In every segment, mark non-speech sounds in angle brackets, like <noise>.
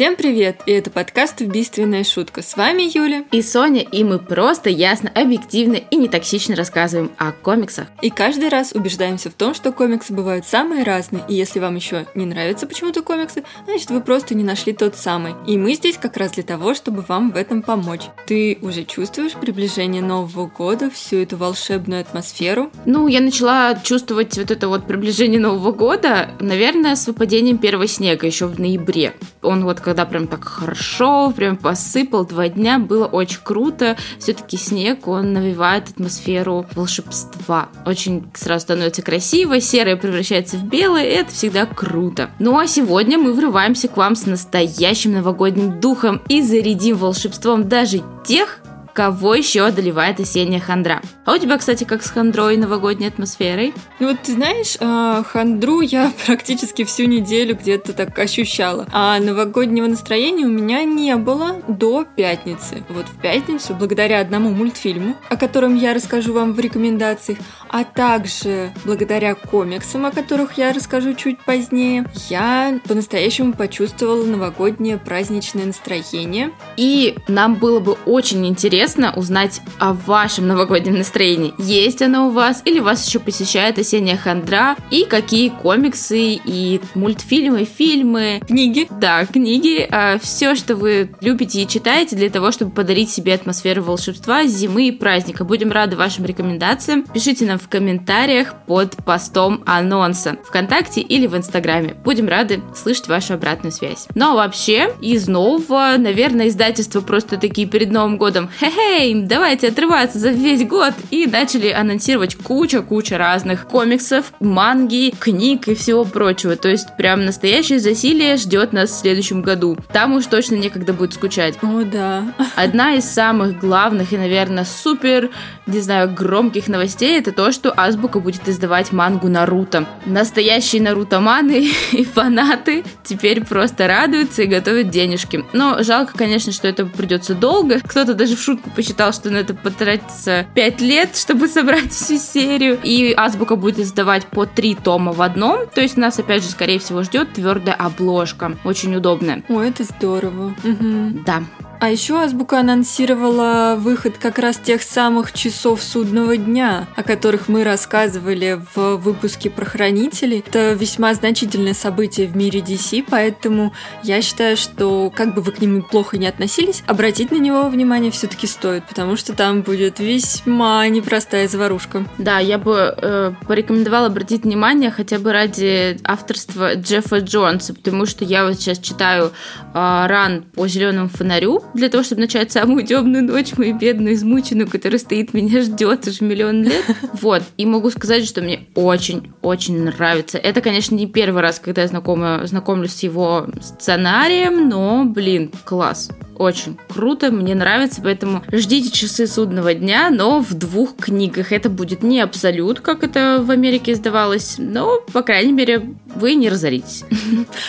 Всем привет! И это подкаст «Убийственная шутка». С вами Юля и Соня, и мы просто ясно, объективно и не токсично рассказываем о комиксах. И каждый раз убеждаемся в том, что комиксы бывают самые разные, и если вам еще не нравятся почему-то комиксы, значит вы просто не нашли тот самый. И мы здесь как раз для того, чтобы вам в этом помочь. Ты уже чувствуешь приближение Нового года, всю эту волшебную атмосферу? Ну, я начала чувствовать вот это вот приближение Нового года, наверное, с выпадением первого снега еще в ноябре. Он вот когда прям так хорошо, прям посыпал два дня, было очень круто. Все-таки снег, он навевает атмосферу волшебства. Очень сразу становится красиво, серое превращается в белое, и это всегда круто. Ну а сегодня мы врываемся к вам с настоящим новогодним духом и зарядим волшебством даже тех, кого еще одолевает осенняя хандра. А у тебя, кстати, как с хандрой новогодней атмосферой? Ну вот ты знаешь, а, хандру я <laughs> практически всю неделю где-то так ощущала. А новогоднего настроения у меня не было до пятницы. Вот в пятницу, благодаря одному мультфильму, о котором я расскажу вам в рекомендациях, а также благодаря комиксам, о которых я расскажу чуть позднее, я по-настоящему почувствовала новогоднее праздничное настроение. И нам было бы очень интересно интересно узнать о вашем новогоднем настроении. Есть оно у вас или вас еще посещает осенняя хандра? И какие комиксы и мультфильмы, фильмы, книги? Да, книги. А, все, что вы любите и читаете для того, чтобы подарить себе атмосферу волшебства, зимы и праздника. Будем рады вашим рекомендациям. Пишите нам в комментариях под постом анонса ВКонтакте или в Инстаграме. Будем рады слышать вашу обратную связь. Ну а вообще, из нового, наверное, издательства просто такие перед Новым годом. Хе <laughs> хе давайте отрываться за весь год. И начали анонсировать куча-куча разных комиксов, манги, книг и всего прочего. То есть прям настоящее засилие ждет нас в следующем году. Там уж точно некогда будет скучать. О, да. Одна из самых главных и, наверное, супер, не знаю, громких новостей это то, что Азбука будет издавать мангу Наруто. Настоящие Наруто-маны <laughs> и фанаты теперь просто радуются и готовят денежки. Но жалко, конечно, что это придется долго. Кто-то даже в шутку посчитал, что на это потратится 5 лет, чтобы собрать всю серию. И Азбука будет издавать по 3 тома в одном. То есть нас, опять же, скорее всего, ждет твердая обложка. Очень удобная. О, это здорово. Угу. Да. А еще Азбука анонсировала выход как раз тех самых часов судного дня, о которых мы рассказывали в выпуске про хранителей. Это весьма значительное событие в мире DC, поэтому я считаю, что как бы вы к нему плохо не относились, обратить на него внимание все-таки стоит, потому что там будет весьма непростая заварушка. Да, я бы э, порекомендовала обратить внимание хотя бы ради авторства Джеффа Джонса, потому что я вот сейчас читаю э, ран по зеленому фонарю, для того, чтобы начать самую темную ночь, мою бедную, измученную, которая стоит, меня ждет уже миллион лет. <laughs> Вот. И могу сказать, что мне очень-очень нравится. Это, конечно, не первый раз, когда я знакома, знакомлюсь с его сценарием, но, блин, класс очень круто, мне нравится, поэтому ждите часы судного дня, но в двух книгах. Это будет не абсолют, как это в Америке издавалось, но, по крайней мере, вы не разоритесь. <laughs>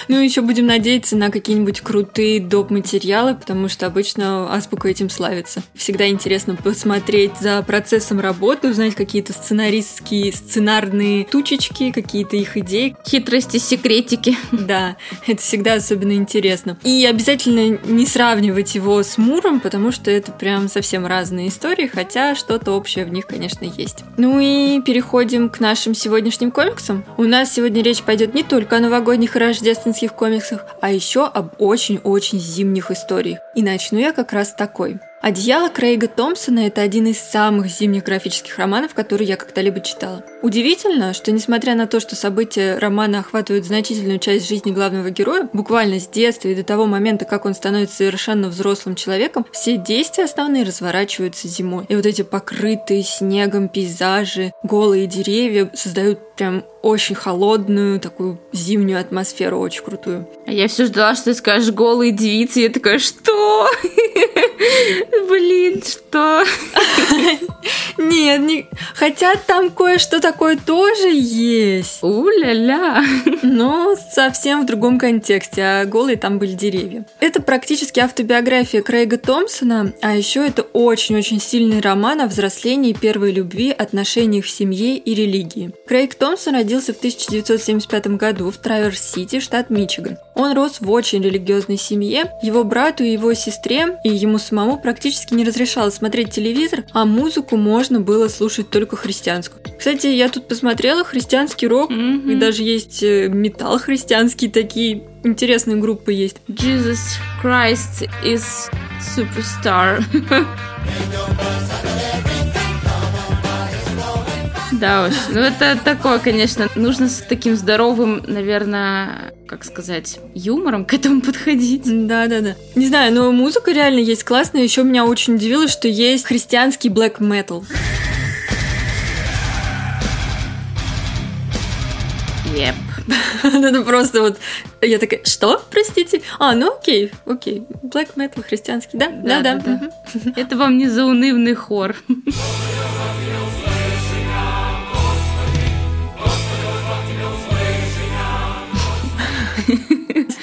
Ну, еще будем надеяться на какие-нибудь крутые доп. материалы, потому что обычно Азбука этим славится. Всегда интересно посмотреть за процессом работы, узнать какие-то сценаристские, сценарные тучечки, какие-то их идеи. Хитрости, секретики. Да, <laughs> это всегда особенно интересно. И обязательно не сравнивать сравнивать его с Муром, потому что это прям совсем разные истории, хотя что-то общее в них, конечно, есть. Ну и переходим к нашим сегодняшним комиксам. У нас сегодня речь пойдет не только о новогодних и рождественских комиксах, а еще об очень-очень зимних историях. И начну я как раз такой. «Одеяло» Крейга Томпсона – это один из самых зимних графических романов, которые я когда-либо читала. Удивительно, что несмотря на то, что события романа охватывают значительную часть жизни главного героя, буквально с детства и до того момента, как он становится совершенно взрослым человеком, все действия основные разворачиваются зимой. И вот эти покрытые снегом пейзажи, голые деревья создают прям очень холодную, такую зимнюю атмосферу, очень крутую. А я все ждала, что ты скажешь голые девицы, я такая, что? <laughs> Блин, что? <laughs> Нет, не... хотя там кое-что такое тоже есть. У-ля-ля. Но совсем в другом контексте, а голые там были деревья. Это практически автобиография Крейга Томпсона, а еще это очень-очень сильный роман о взрослении первой любви, отношениях в семье и религии. Крейг Томпсон родился в 1975 году в Траверс-Сити, штат Мичиган. Он рос в очень религиозной семье. Его брату и его сестре, и ему самому практически не разрешалось смотреть телевизор, а музыку можно было слушать только христианскую. Кстати, я тут посмотрела христианский рок, mm-hmm. и даже есть э, металл христианский, такие интересные группы есть. Jesus Christ is superstar. <laughs> Да уж. Ну, это такое, конечно, нужно с таким здоровым, наверное, как сказать, юмором к этому подходить. Да, да, да. Не знаю, но музыка реально есть классная. Еще меня очень удивило, что есть христианский black metal. Yep. <laughs> Это просто вот... Я такая, что? Простите? А, ну окей, окей. Black metal христианский, да? Да, да. да. Это вам не заунывный хор.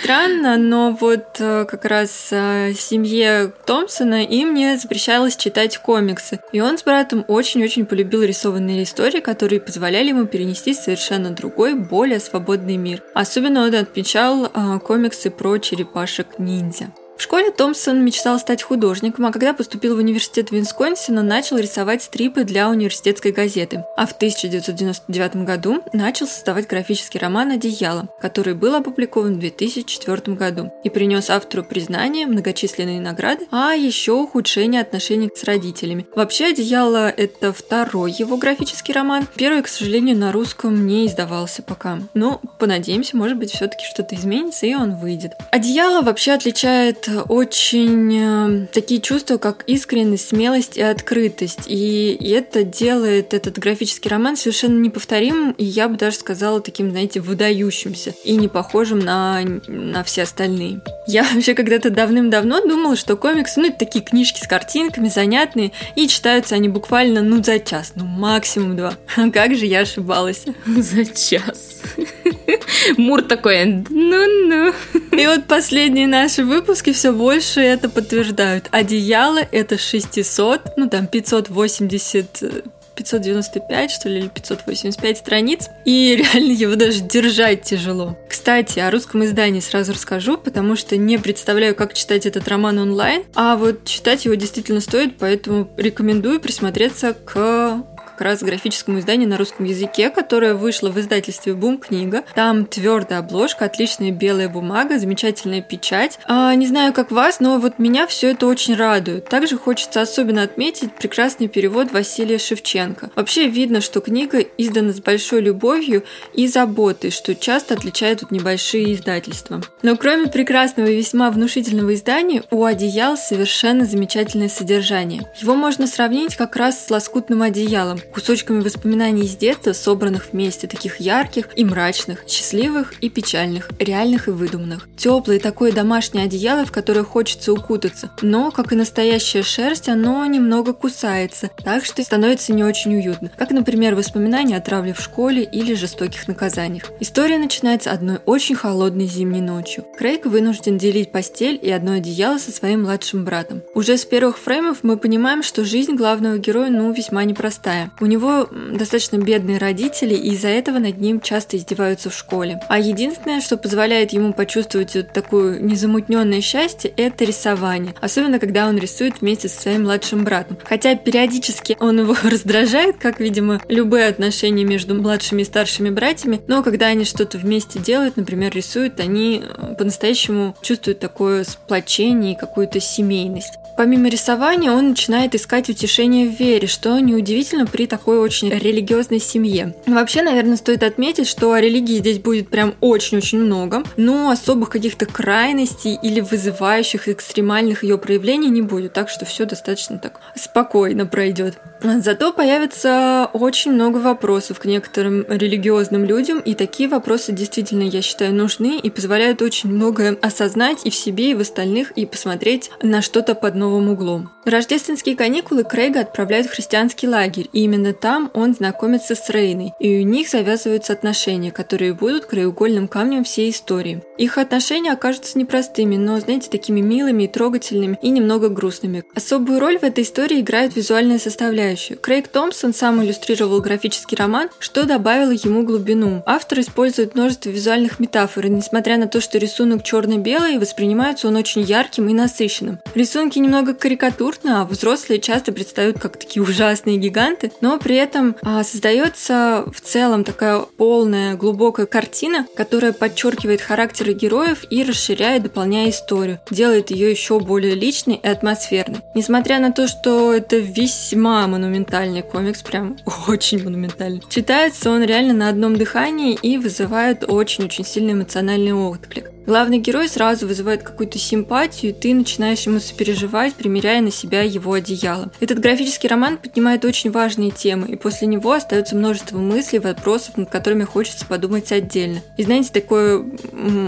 Странно, но вот э, как раз э, семье Томпсона им не запрещалось читать комиксы. И он с братом очень-очень полюбил рисованные истории, которые позволяли ему перенести совершенно другой, более свободный мир. Особенно он отмечал э, комиксы про черепашек-ниндзя. В школе Томпсон мечтал стать художником, а когда поступил в университет Винсконсина, начал рисовать стрипы для университетской газеты. А в 1999 году начал создавать графический роман «Одеяло», который был опубликован в 2004 году и принес автору признание, многочисленные награды, а еще ухудшение отношений с родителями. Вообще «Одеяло» — это второй его графический роман. Первый, к сожалению, на русском не издавался пока. Но понадеемся, может быть, все-таки что-то изменится и он выйдет. «Одеяло» вообще отличает очень э, такие чувства, как искренность, смелость и открытость. И это делает этот графический роман совершенно неповторимым, и я бы даже сказала таким, знаете, выдающимся и не похожим на, на все остальные. Я <laughs> вообще когда-то давным-давно думала, что комиксы, ну, это такие книжки с картинками, занятные, и читаются они буквально, ну, за час, ну, максимум два. Как же я ошибалась. <laughs> За час. <laughs> Мур такой, ну-ну. И вот последние наши выпуски все больше это подтверждают. Одеяло это 600, ну там 580 595, что ли, или 585 страниц, и <laughs> реально его даже держать тяжело. Кстати, о русском издании сразу расскажу, потому что не представляю, как читать этот роман онлайн, а вот читать его действительно стоит, поэтому рекомендую присмотреться к как раз графическому изданию на русском языке, которое вышло в издательстве Бум книга. Там твердая обложка, отличная белая бумага, замечательная печать. А, не знаю, как вас, но вот меня все это очень радует. Также хочется особенно отметить прекрасный перевод Василия Шевченко. Вообще видно, что книга издана с большой любовью и заботой, что часто отличает вот небольшие издательства. Но кроме прекрасного и весьма внушительного издания, у одеял совершенно замечательное содержание. Его можно сравнить как раз с лоскутным одеялом, кусочками воспоминаний из детства, собранных вместе, таких ярких и мрачных, счастливых и печальных, реальных и выдуманных. Теплое такое домашнее одеяло, в которое хочется укутаться, но, как и настоящая шерсть, оно немного кусается, так что становится не очень уютно, как, например, воспоминания о травле в школе или жестоких наказаниях. История начинается одной очень холодной зимней ночью. Крейг вынужден делить постель и одно одеяло со своим младшим братом. Уже с первых фреймов мы понимаем, что жизнь главного героя ну весьма непростая. У него достаточно бедные родители, и из-за этого над ним часто издеваются в школе. А единственное, что позволяет ему почувствовать вот такое незамутненное счастье, это рисование. Особенно, когда он рисует вместе со своим младшим братом. Хотя периодически он его <laughs> раздражает, как, видимо, любые отношения между младшими и старшими братьями, но когда они что-то вместе делают, например, рисуют, они э, по-настоящему чувствуют такое сплочение и какую-то семейность. Помимо рисования, он начинает искать утешение в вере, что неудивительно при такой очень религиозной семье. Вообще, наверное, стоит отметить, что религии здесь будет прям очень-очень много, но особых каких-то крайностей или вызывающих экстремальных ее проявлений не будет, так что все достаточно так спокойно пройдет. Зато появится очень много вопросов к некоторым религиозным людям, и такие вопросы действительно, я считаю, нужны и позволяют очень многое осознать и в себе, и в остальных, и посмотреть на что-то под новым углом. В рождественские каникулы Крейга отправляют в христианский лагерь, и именно там он знакомится с Рейной, и у них завязываются отношения, которые будут краеугольным камнем всей истории. Их отношения окажутся непростыми, но, знаете, такими милыми и трогательными, и немного грустными. Особую роль в этой истории играет визуальная составляющая. Крейг Томпсон сам иллюстрировал графический роман, что добавило ему глубину. Автор использует множество визуальных метафор, и несмотря на то, что рисунок черно-белый, воспринимается он очень ярким и насыщенным. Рисунки немного карикатурны, а взрослые часто предстают как такие ужасные гиганты, но при этом а, создается в целом такая полная, глубокая картина, которая подчеркивает характеры героев и расширяет, дополняя историю, делает ее еще более личной и атмосферной. Несмотря на то, что это весьма монументальный комикс, прям <laughs> очень монументальный, читается он реально на одном дыхании и вызывает очень-очень сильный эмоциональный отклик. Главный герой сразу вызывает какую-то симпатию, и ты начинаешь ему сопереживать, примеряя на себя его одеяло. Этот графический роман поднимает очень важные темы, и после него остается множество мыслей, вопросов, над которыми хочется подумать отдельно. И знаете, такое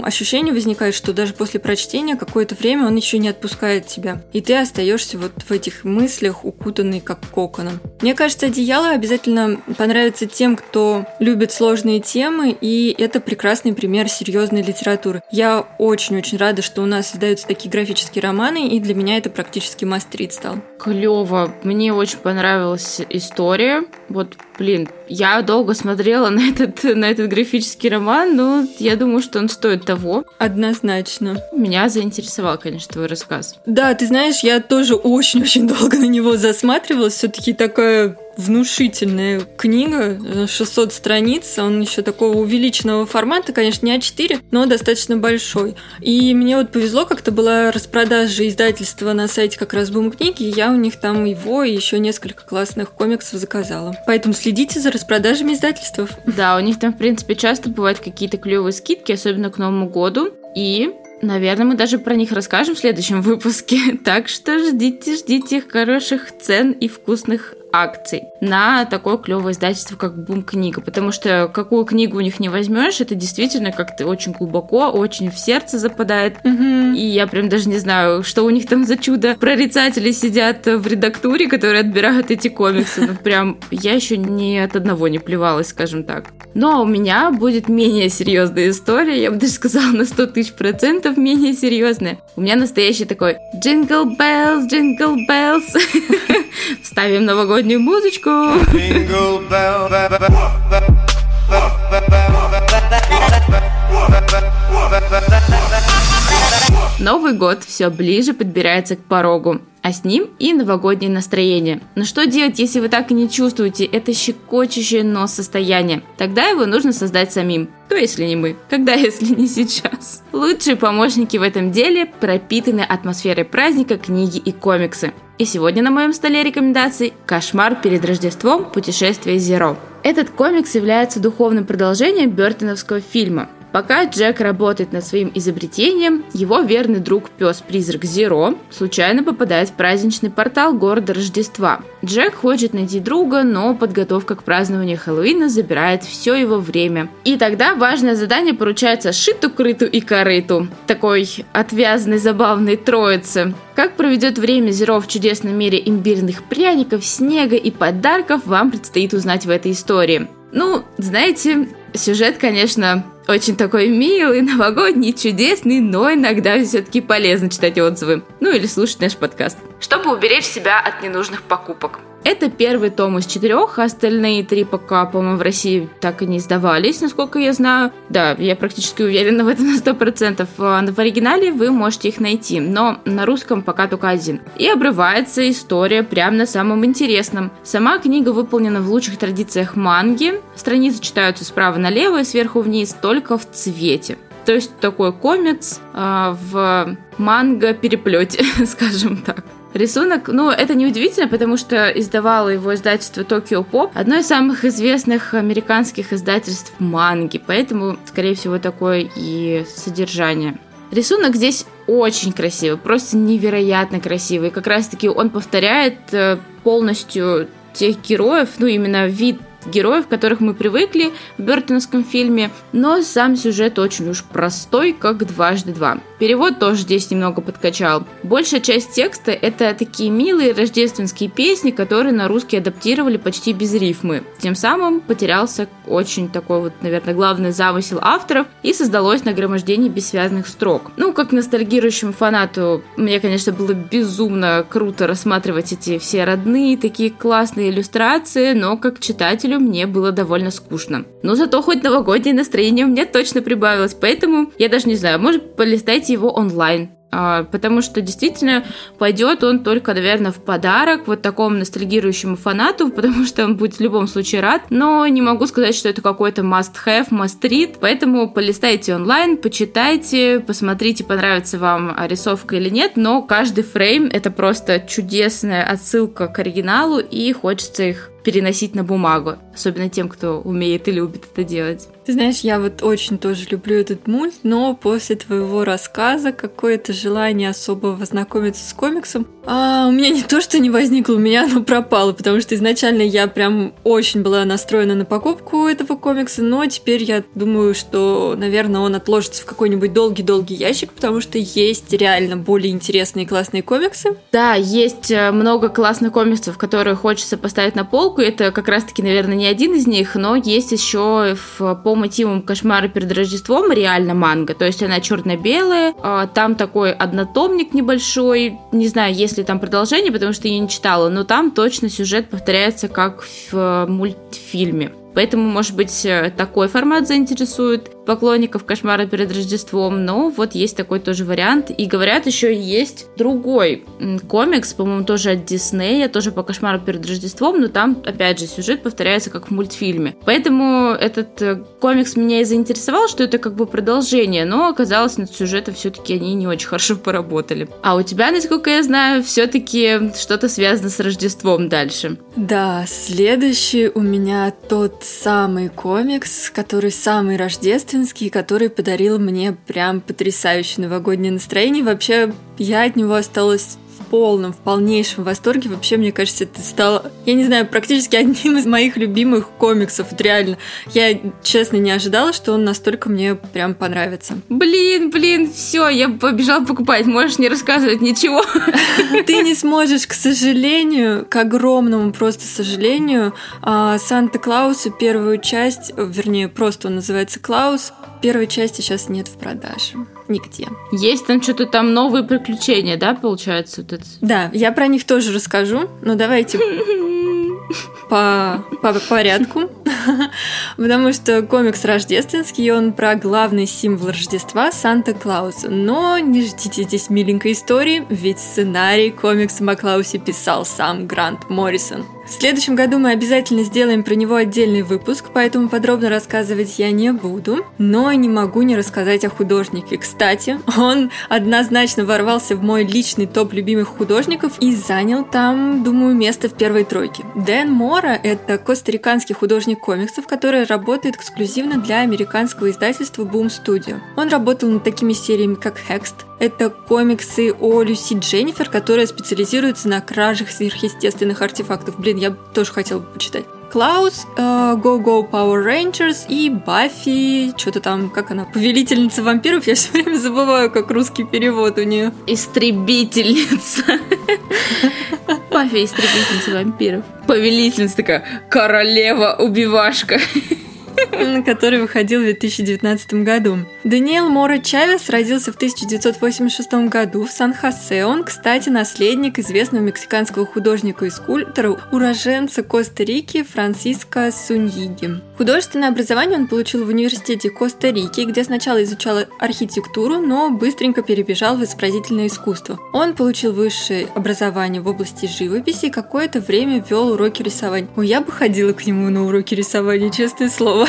ощущение возникает, что даже после прочтения какое-то время он еще не отпускает тебя, и ты остаешься вот в этих мыслях, укутанный как коконом. Мне кажется, одеяло обязательно понравится тем, кто любит сложные темы, и это прекрасный пример серьезной литературы. Я очень-очень рада, что у нас издаются такие графические романы, и для меня это практически мастрит стал. Клево. Мне очень понравилась история. Вот, блин, я долго смотрела на этот, на этот графический роман, но я думаю, что он стоит того. Однозначно. Меня заинтересовал, конечно, твой рассказ. Да, ты знаешь, я тоже очень-очень <laughs> долго на него засматривалась. Все-таки такая внушительная книга, 600 страниц, он еще такого увеличенного формата, конечно, не А4, но достаточно большой. И мне вот повезло, как-то была распродажа издательства на сайте как раз Бум книги, и я у них там его и еще несколько классных комиксов заказала. Поэтому следите за распродажами издательств. Да, у них там, в принципе, часто бывают какие-то клевые скидки, особенно к Новому году. И Наверное, мы даже про них расскажем в следующем выпуске. <laughs> Так что ждите, ждите их хороших цен и вкусных акций на такое клевое издательство, как Бум книга, потому что какую книгу у них не возьмешь, это действительно как-то очень глубоко, очень в сердце западает. Угу. И я прям даже не знаю, что у них там за чудо. Прорицатели сидят в редактуре, которые отбирают эти комиксы. Ну прям я еще ни от одного не плевалась, скажем так. Но у меня будет менее серьезная история, я бы даже сказала на 100 тысяч процентов менее серьезная. У меня настоящий такой Jingle Bells, Jingle Bells. Вставим новогоднюю музычку. Новый год все ближе подбирается к порогу, а с ним и новогоднее настроение. Но что делать, если вы так и не чувствуете это щекочущее нос состояние? Тогда его нужно создать самим. То если не мы, когда если не сейчас. Лучшие помощники в этом деле пропитаны атмосферой праздника, книги и комиксы. И сегодня на моем столе рекомендаций «Кошмар перед Рождеством. Путешествие Зеро». Этот комикс является духовным продолжением Бертоновского фильма – Пока Джек работает над своим изобретением, его верный друг пес-призрак Зеро случайно попадает в праздничный портал города Рождества. Джек хочет найти друга, но подготовка к празднованию Хэллоуина забирает все его время. И тогда важное задание поручается Шиту, Крыту и Корыту, такой отвязной забавной троице. Как проведет время Зеро в чудесном мире имбирных пряников, снега и подарков, вам предстоит узнать в этой истории. Ну, знаете, сюжет, конечно, очень такой милый, новогодний, чудесный, но иногда все-таки полезно читать отзывы. Ну или слушать наш подкаст. Чтобы уберечь себя от ненужных покупок. Это первый том из четырех, остальные три пока, по-моему, в России так и не издавались, насколько я знаю. Да, я практически уверена в этом на сто процентов. А в оригинале вы можете их найти, но на русском пока только один. И обрывается история прямо на самом интересном. Сама книга выполнена в лучших традициях манги. Страницы читаются справа налево и сверху вниз, только в цвете. То есть такой комикс э, в манго переплете, <laughs> скажем так. Рисунок, ну, это не удивительно, потому что издавало его издательство Tokyo Pop, одно из самых известных американских издательств манги, поэтому, скорее всего, такое и содержание. Рисунок здесь очень красивый, просто невероятно красивый. Как раз-таки он повторяет э, полностью тех героев, ну, именно вид героев, которых мы привыкли в Бертоновском фильме, но сам сюжет очень уж простой, как дважды два. Перевод тоже здесь немного подкачал. Большая часть текста — это такие милые рождественские песни, которые на русский адаптировали почти без рифмы. Тем самым потерялся очень такой вот, наверное, главный замысел авторов и создалось нагромождение бессвязных строк. Ну, как ностальгирующему фанату, мне, конечно, было безумно круто рассматривать эти все родные, такие классные иллюстрации, но как читателю мне было довольно скучно. Но зато хоть новогоднее настроение у меня точно прибавилось, поэтому я даже не знаю, может полистайте его онлайн. А, потому что действительно пойдет он только, наверное, в подарок вот такому ностальгирующему фанату, <laughs> потому что он будет в любом случае рад, но не могу сказать, что это какой-то must-have, must-read, поэтому полистайте онлайн, почитайте, посмотрите, понравится вам рисовка или нет, но каждый фрейм это просто чудесная отсылка к оригиналу, и хочется их переносить на бумагу, особенно тем, кто умеет и любит это делать. Ты знаешь, я вот очень тоже люблю этот мульт, но после твоего рассказа какое-то желание особо познакомиться с комиксом, а у меня не то, что не возникло, у меня оно пропало, потому что изначально я прям очень была настроена на покупку этого комикса, но теперь я думаю, что, наверное, он отложится в какой-нибудь долгий-долгий ящик, потому что есть реально более интересные и классные комиксы. Да, есть э, много классных комиксов, которые хочется поставить на полку. Это как раз-таки, наверное, не один из них, но есть еще по мотивам кошмара перед Рождеством реально манга. То есть она черно-белая, а, там такой однотомник небольшой. Не знаю, есть ли там продолжение, потому что я не читала, но там точно сюжет повторяется как в э, мультфильме. Поэтому, может быть, э, такой формат заинтересует поклонников «Кошмара перед Рождеством», но вот есть такой тоже вариант. И говорят, еще есть другой комикс, по-моему, тоже от Диснея, тоже по «Кошмару перед Рождеством», но там, опять же, сюжет повторяется как в мультфильме. Поэтому этот э, комикс меня и заинтересовал, что это как бы продолжение, но оказалось, над сюжетом все-таки они не очень <laughs> хорошо поработали. А у тебя, насколько я знаю, все-таки что-то связано с Рождеством дальше. Да, следующий у меня тот самый комикс, который самый рождественный, рождественский, который подарил мне прям потрясающее новогоднее настроение. Вообще, я от него осталась полном, в полнейшем восторге. Вообще, мне кажется, это стало, я не знаю, практически одним из моих любимых комиксов. Вот реально. Я, честно, не ожидала, что он настолько мне прям понравится. Блин, блин, все, я побежала покупать. Можешь не рассказывать ничего. <laughs> Ты не сможешь, к сожалению, к огромному просто сожалению, а, Санта-Клауса первую часть, вернее, просто он называется Клаус, первой части сейчас нет в продаже нигде. Есть там что-то там новые приключения, да, получается? Вот это? Да, я про них тоже расскажу, но давайте <laughs> по, по порядку, <laughs> потому что комикс рождественский, он про главный символ Рождества Санта-Клауса. Но не ждите здесь миленькой истории, ведь сценарий комикса Маклаусе писал сам Грант Моррисон. В следующем году мы обязательно сделаем про него отдельный выпуск, поэтому подробно рассказывать я не буду, но не могу не рассказать о художнике. Кстати, он однозначно ворвался в мой личный топ любимых художников и занял там, думаю, место в первой тройке. Дэн Мора – это костариканский художник комиксов, который работает эксклюзивно для американского издательства Boom Studio. Он работал над такими сериями, как Hext, это комиксы о Люси Дженнифер, которая специализируется на кражах сверхъестественных артефактов. Блин, я тоже хотела бы почитать. Клаус, э, Go Go Power Rangers и Баффи, что-то там, как она, повелительница вампиров, я все время забываю, как русский перевод у нее. Истребительница. Баффи истребительница вампиров. Повелительница такая, королева-убивашка. <laughs> который выходил в 2019 году. Даниэл Мора Чавес родился в 1986 году в Сан-Хосе. Он, кстати, наследник известного мексиканского художника и скульптора, уроженца Коста-Рики Франциско Суньиги. Художественное образование он получил в университете Коста-Рики, где сначала изучал архитектуру, но быстренько перебежал в изобразительное искусство. Он получил высшее образование в области живописи и какое-то время вел уроки рисования. Ой, я бы ходила к нему на уроки рисования, честное слово.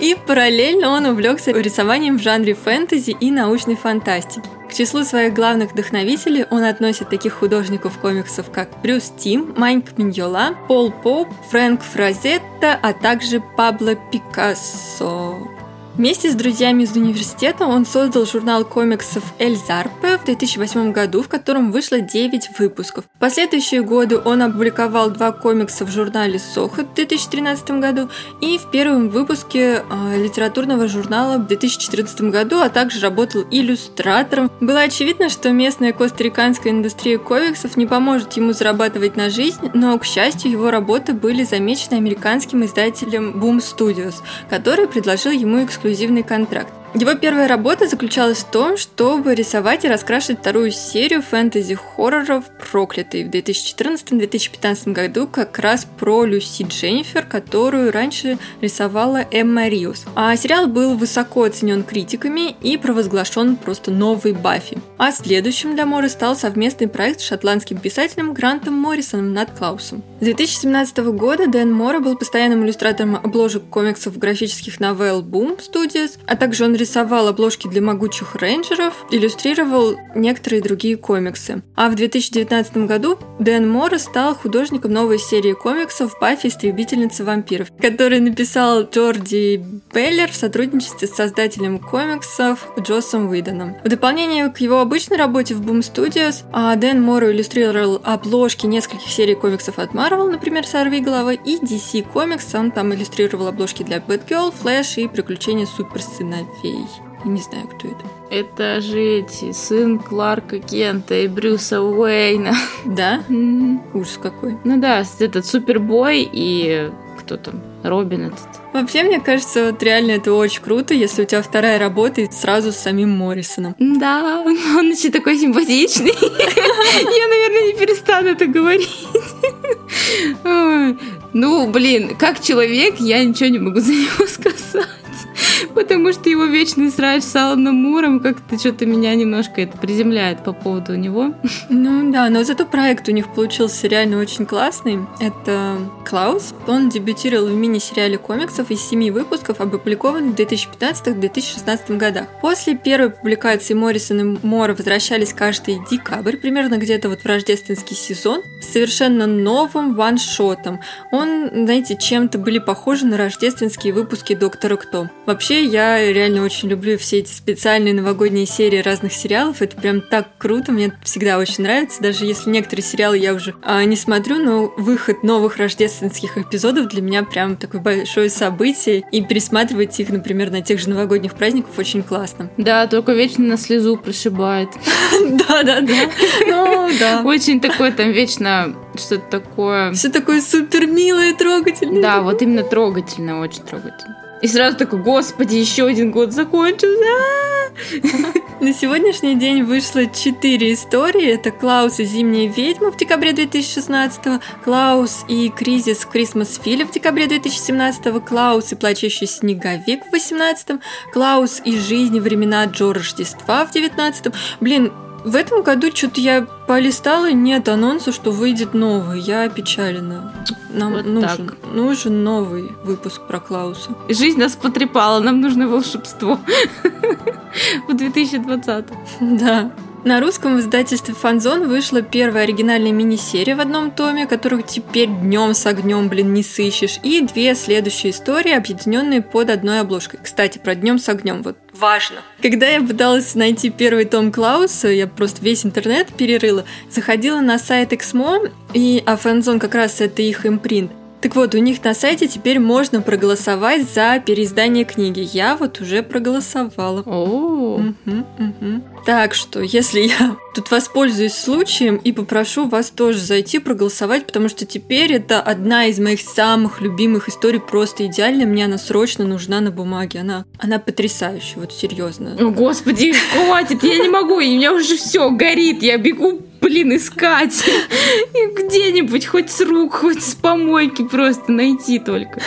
И параллельно он увлекся рисованием в жанре фэнтези и научной фантастики. К числу своих главных вдохновителей он относит таких художников комиксов, как Брюс Тим, Майк Миньола, Пол Поп, Фрэнк Фразетта, а также Пабло Пикассо. Вместе с друзьями из университета он создал журнал комиксов «Эль Зарпе» в 2008 году, в котором вышло 9 выпусков. В последующие годы он опубликовал два комикса в журнале «Сохо» в 2013 году и в первом выпуске э, литературного журнала в 2014 году, а также работал иллюстратором. Было очевидно, что местная костариканская индустрия комиксов не поможет ему зарабатывать на жизнь, но, к счастью, его работы были замечены американским издателем Boom Studios, который предложил ему эксклюзивный контракт. Его первая работа заключалась в том, чтобы рисовать и раскрашивать вторую серию фэнтези-хорроров «Проклятый» в 2014-2015 году как раз про Люси Дженнифер, которую раньше рисовала Эмма Риус. А сериал был высоко оценен критиками и провозглашен просто новый Баффи. А следующим для Моры стал совместный проект с шотландским писателем Грантом Моррисоном над Клаусом. С 2017 года Дэн Мора был постоянным иллюстратором обложек комиксов графических новелл Boom Studios, а также он рисовал обложки для могучих рейнджеров, иллюстрировал некоторые другие комиксы. А в 2019 году Дэн Мора стал художником новой серии комиксов «Баффи. Истребительница вампиров», который написал Джорди Беллер в сотрудничестве с создателем комиксов Джоссом Уидоном. В дополнение к его обычной работе в Boom Studios, а Дэн Мора иллюстрировал обложки нескольких серий комиксов от Marvel, например, «Сорви голова», и DC Comics. Он там иллюстрировал обложки для Batgirl, Flash и приключения суперсыновей. Кей. Я не знаю, кто это. Это же эти, сын Кларка Кента и Брюса Уэйна. Да? Ужас какой. Ну да, этот Супербой и кто там, Робин этот. Вообще, мне кажется, вот реально это очень круто, если у тебя вторая работа и сразу с самим Моррисоном. Да, он еще такой симпатичный. Я, наверное, не перестану это говорить. Ну, блин, как человек, я ничего не могу за него сказать. <laughs> Потому что его вечный срач с Аланом Муром как-то что-то меня немножко это приземляет по поводу него. <laughs> Ну да, но зато проект у них получился реально очень классный. Это Клаус. Он дебютировал в мини-сериале комиксов из семи выпусков, опубликованных в 2015-2016 годах. После первой публикации Моррисон и Мора возвращались каждый декабрь, примерно где-то вот в рождественский сезон, с совершенно новым ваншотом. Он, знаете, чем-то были похожи на рождественские выпуски Доктора Кто. Вообще, я реально очень люблю все эти специальные новогодние серии разных сериалов. Это прям так круто, мне всегда очень нравится. Даже если некоторые сериалы я уже а, не смотрю, но выход новых рождественских эпизодов для меня прям такое большое событие. И пересматривать их, например, на тех же новогодних праздниках очень классно. <laughs> Да, только вечно на слезу прошибает. <laughs> Да-да-да. <laughs> Ну, да. Очень такое там вечно что-то такое. Все такое супер милое, трогательное. Да, вот именно трогательно, очень трогательно. И сразу такой, господи, еще один год закончился. На сегодняшний день вышло четыре истории. Это «Клаус и зимняя ведьма» в декабре 2016, «Клаус и кризис в Крисмас-филе» в декабре 2017, «Клаус и плачущий снеговик» в 2018, «Клаус и жизнь времена Джо Рождества в 2019. Блин, в этом году что-то я полистала, нет анонса, что выйдет новый. Я опечалена. Нам Вот нужен, так. нужен новый выпуск про Клауса. Жизнь нас потрепала, нам нужно волшебство. <laughs> В 2020. Да. На русском в издательстве «Фанзон» вышла первая оригинальная мини-серия в одном томе, которых теперь днем с огнем, блин, не сыщешь, и две следующие истории, объединенные под одной обложкой. Кстати, про днем с огнем, вот важно. Когда я пыталась найти первый том Клауса, я просто весь интернет перерыла, заходила на сайт Эксмо, и а «Фанзон» как раз это их импринт. Так вот, у них на сайте теперь можно проголосовать за переиздание книги. Я вот уже проголосовала. О, Мгм, мгм. Так что, если я <laughs> тут воспользуюсь случаем и попрошу вас тоже зайти проголосовать, потому что теперь это одна из моих самых любимых историй, просто идеальная, мне она срочно нужна на бумаге, она, она потрясающая, вот серьезно. О, господи, <laughs> хватит, я не могу, и у меня уже все горит, я бегу, блин, искать. <laughs> И где-нибудь, хоть с рук, хоть с помойки просто найти только.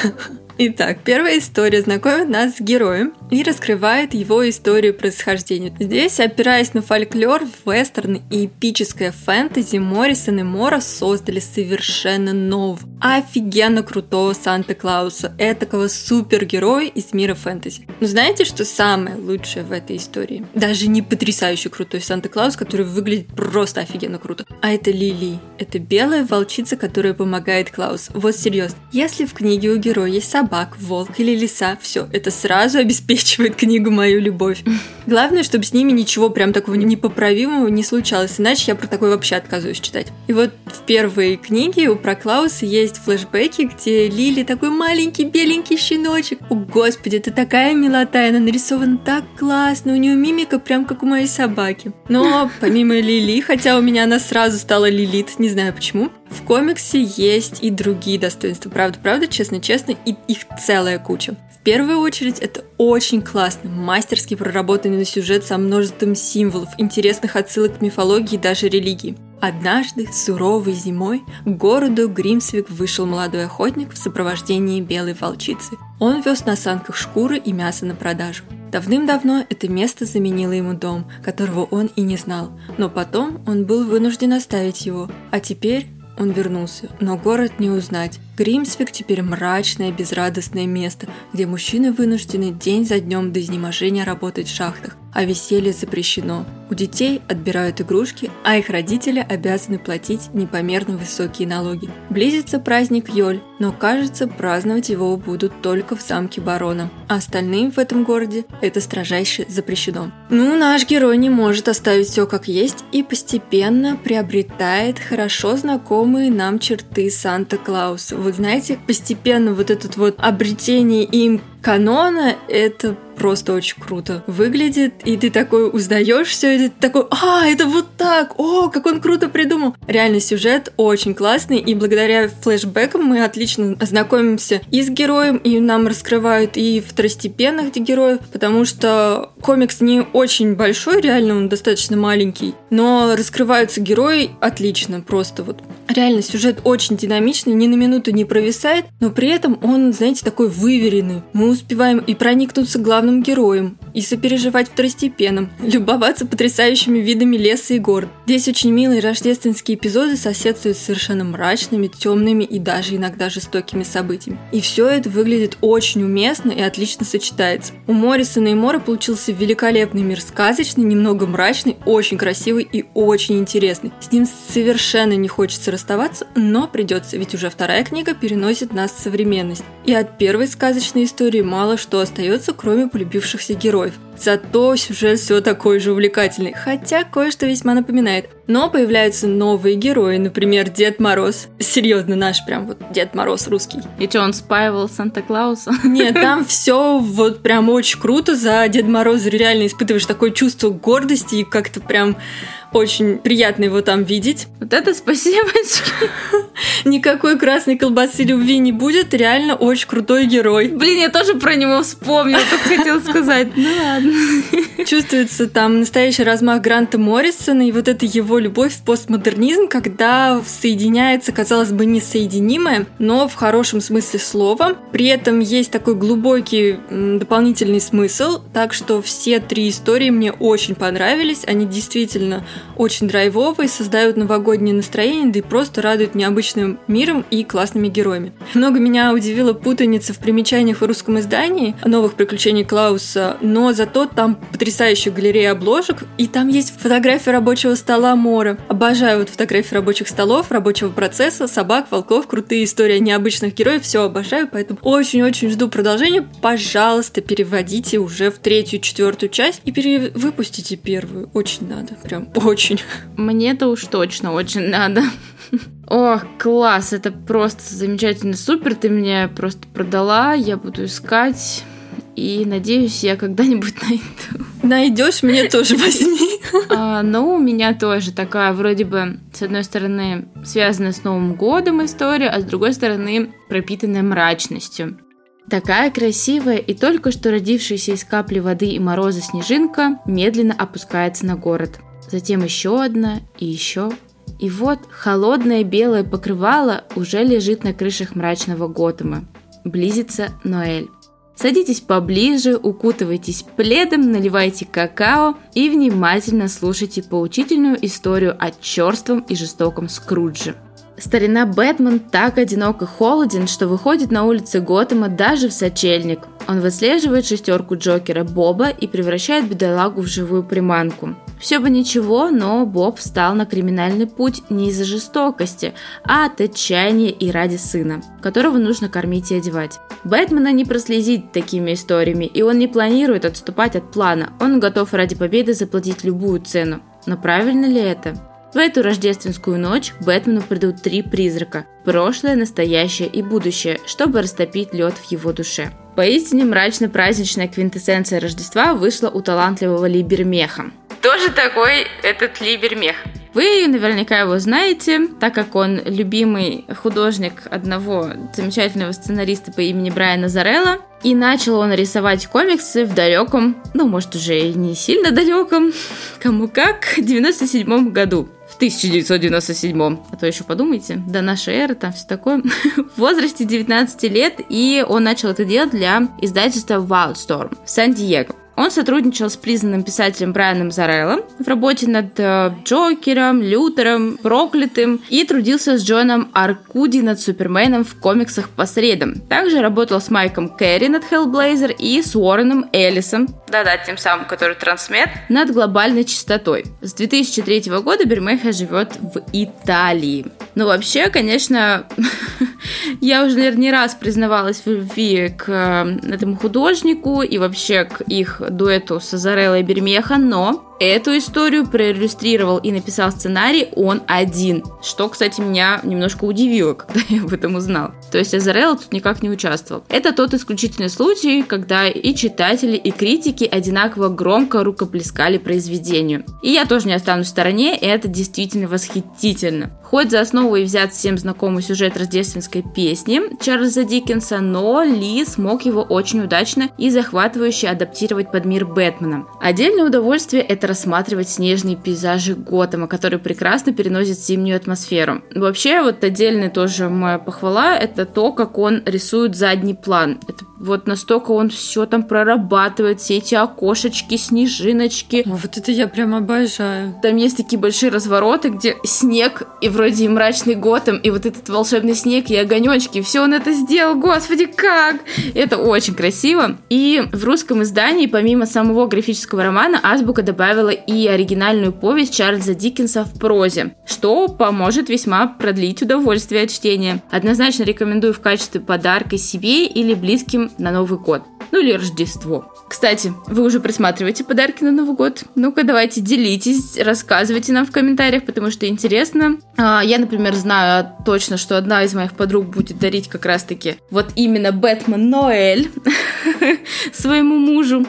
Итак, первая история знакомит нас с героем и раскрывает его историю происхождения. Здесь, опираясь на фольклор, вестерн и эпическое фэнтези, Моррисон и Мора создали совершенно нового, офигенно крутого Санта-Клауса, этакого супергероя из мира фэнтези. Но знаете, что самое лучшее в этой истории? Даже не потрясающе крутой Санта-Клаус, который выглядит просто офигенно круто, а это Лили. Это белая волчица, которая помогает Клаусу. Вот серьезно. Если в книге у героя есть собак, волк или лиса, все, это сразу обеспечивает книгу мою любовь. Главное, чтобы с ними ничего прям такого непоправимого не случалось, иначе я про такое вообще отказываюсь читать. И вот в первой книге у Проклауса есть флешбеки, где Лили такой маленький беленький щеночек. О, господи, это такая милота, она нарисована так классно, у нее мимика прям как у моей собаки. Но помимо Лили, хотя у меня она сразу стала Лилит, не знаю почему, в комиксе есть и другие достоинства. Правда, правда, честно-честно, и их целая куча. В первую очередь, это очень классно, мастерски проработанный сюжет со множеством символов, интересных отсылок к мифологии и даже религии. Однажды, суровой зимой, к городу Гримсвик вышел молодой охотник в сопровождении белой волчицы. Он вез на санках шкуры и мясо на продажу. Давным-давно это место заменило ему дом, которого он и не знал, но потом он был вынужден оставить его, а теперь он вернулся, но город не узнать. Гримсвик теперь мрачное, безрадостное место, где мужчины вынуждены день за днем до изнеможения работать в шахтах, а веселье запрещено. У детей отбирают игрушки, а их родители обязаны платить непомерно высокие налоги. Близится праздник Йоль, но кажется, праздновать его будут только в замке барона, а остальным в этом городе это строжайше запрещено. Ну, наш герой не может оставить все как есть и постепенно приобретает хорошо знакомые нам черты Санта-Клауса. Вы знаете, постепенно вот этот вот обретение им канона это просто очень круто выглядит, и ты такой узнаешь все, и ты такой, а, это вот так, о, как он круто придумал. Реально сюжет очень классный, и благодаря флешбекам мы отлично ознакомимся и с героем, и нам раскрывают и второстепенных героев, потому что комикс не очень большой, реально он достаточно маленький, но раскрываются герои отлично, просто вот. Реально сюжет очень динамичный, ни на минуту не провисает, но при этом он, знаете, такой выверенный. Мы успеваем и проникнуться главным героем, и сопереживать второстепенным, любоваться потрясающими видами леса и гор. Здесь очень милые рождественские эпизоды соседствуют с совершенно мрачными, темными и даже иногда жестокими событиями. И все это выглядит очень уместно и отлично сочетается. У Моррисона и Мора получился великолепный мир, сказочный, немного мрачный, очень красивый и очень интересный. С ним совершенно не хочется расставаться, но придется, ведь уже вторая книга переносит нас в современность. И от первой сказочной истории мало что остается, кроме полюбившихся героев. Зато сюжет все такой же увлекательный, хотя кое-что весьма напоминает. Но появляются новые герои, например, Дед Мороз. Серьезно, наш прям вот Дед Мороз русский. И что, он спаивал Санта-Клауса? Нет, <laughs> там все вот прям очень круто. За Дед Мороза реально испытываешь такое чувство гордости и как-то прям очень приятно его там видеть. Вот это спасибо. <laughs> Никакой красной колбасы любви не будет. Реально очень крутой герой. Блин, я тоже про него вспомнила, только хотела сказать. <laughs> Ну ладно. Чувствуется там настоящий размах Гранта Моррисона и вот эта его любовь в постмодернизм, когда соединяется, казалось бы, несоединимое, но в хорошем смысле слова. При этом есть такой глубокий дополнительный смысл, так что все три истории мне очень понравились. Они действительно очень драйвовые, создают новогоднее настроение, да и просто радуют необычным миром и классными героями. Много меня удивила путаница в примечаниях в русском издании новых приключений Клауса, но зато там потрясающая галерея обложек, и там есть фотография рабочего стола Мора. Обожаю вот фотографии рабочих столов, рабочего процесса, собак, волков, крутые истории необычных героев, все обожаю, поэтому очень-очень жду продолжения. Пожалуйста, переводите уже в третью, четвертую часть и перевыпустите первую. Очень надо, прям очень. Мне-то уж точно очень надо. О, класс, это просто замечательно, супер, ты мне просто продала, я буду искать, и надеюсь, я когда-нибудь <laughs> найду. Найдешь, мне тоже <laughs> возьми. А, ну, у меня тоже такая, вроде бы, с одной стороны, связанная с Новым годом история, а с другой стороны, пропитанная мрачностью. Такая красивая и только что родившаяся из капли воды и мороза снежинка медленно опускается на город затем еще одна и еще. И вот холодное белое покрывало уже лежит на крышах мрачного Готэма. Близится Ноэль. Садитесь поближе, укутывайтесь пледом, наливайте какао и внимательно слушайте поучительную историю о черством и жестоком Скрудже. Старина Бэтмен так одинок и холоден, что выходит на улицы Готэма даже в сочельник. Он выслеживает шестерку Джокера Боба и превращает бедолагу в живую приманку. Все бы ничего, но Боб встал на криминальный путь не из-за жестокости, а от отчаяния и ради сына, которого нужно кормить и одевать. Бэтмена не прослезить такими историями, и он не планирует отступать от плана. Он готов ради победы заплатить любую цену. Но правильно ли это? В эту рождественскую ночь к Бэтмену придут три призрака – прошлое, настоящее и будущее, чтобы растопить лед в его душе. Поистине мрачно-праздничная квинтэссенция Рождества вышла у талантливого Либермеха. Тоже такой этот Либермех? Вы наверняка его знаете, так как он любимый художник одного замечательного сценариста по имени Брайана Зарелла. И начал он рисовать комиксы в далеком, ну, может, уже и не сильно далеком, <laughs> кому как, 97 году в 1997, а то еще подумайте, до нашей эры, там все такое, <laughs> в возрасте 19 лет, и он начал это делать для издательства Wildstorm в Сан-Диего. Он сотрудничал с признанным писателем Брайаном Зареллом в работе над э, Джокером, Лютером, Проклятым и трудился с Джоном Аркуди над Суперменом в комиксах по средам. Также работал с Майком Керри над Hellblazer и с Уорреном Эллисом, да-да, тем самым, который трансмет, над глобальной чистотой. С 2003 года Бермеха живет в Италии. Ну, вообще, конечно, <laughs> я уже, наверное, не раз признавалась в любви к э, этому художнику и вообще к их дуэту с Азареллой Бермеха, но Эту историю проиллюстрировал и написал сценарий он один, что, кстати, меня немножко удивило, когда <laughs> я об этом узнал. То есть Азарелла тут никак не участвовал. Это тот исключительный случай, когда и читатели, и критики одинаково громко рукоплескали произведению. И я тоже не останусь в стороне, и это действительно восхитительно. Хоть за основу и взят всем знакомый сюжет рождественской песни Чарльза Диккенса, но Ли смог его очень удачно и захватывающе адаптировать под мир Бэтмена. Отдельное удовольствие это рассматривать снежные пейзажи Готэма, которые прекрасно переносят зимнюю атмосферу. Вообще, вот отдельная тоже моя похвала, это то, как он рисует задний план. Это вот настолько он все там прорабатывает, все эти окошечки, снежиночки. О, вот это я прям обожаю. Там есть такие большие развороты, где снег и вроде и мрачный Готэм, и вот этот волшебный снег и огонечки. Все он это сделал, господи, как! Это очень красиво. И в русском издании, помимо самого графического романа, Азбука добавила и оригинальную повесть Чарльза Диккенса в прозе, что поможет весьма продлить удовольствие от чтения. Однозначно рекомендую в качестве подарка себе или близким на Новый год. Ну или Рождество. Кстати, вы уже присматриваете подарки на Новый год? Ну-ка, давайте делитесь, рассказывайте нам в комментариях, потому что интересно. А, я, например, знаю точно, что одна из моих подруг будет дарить как раз-таки вот именно Бэтмен Ноэль <laughs> своему мужу.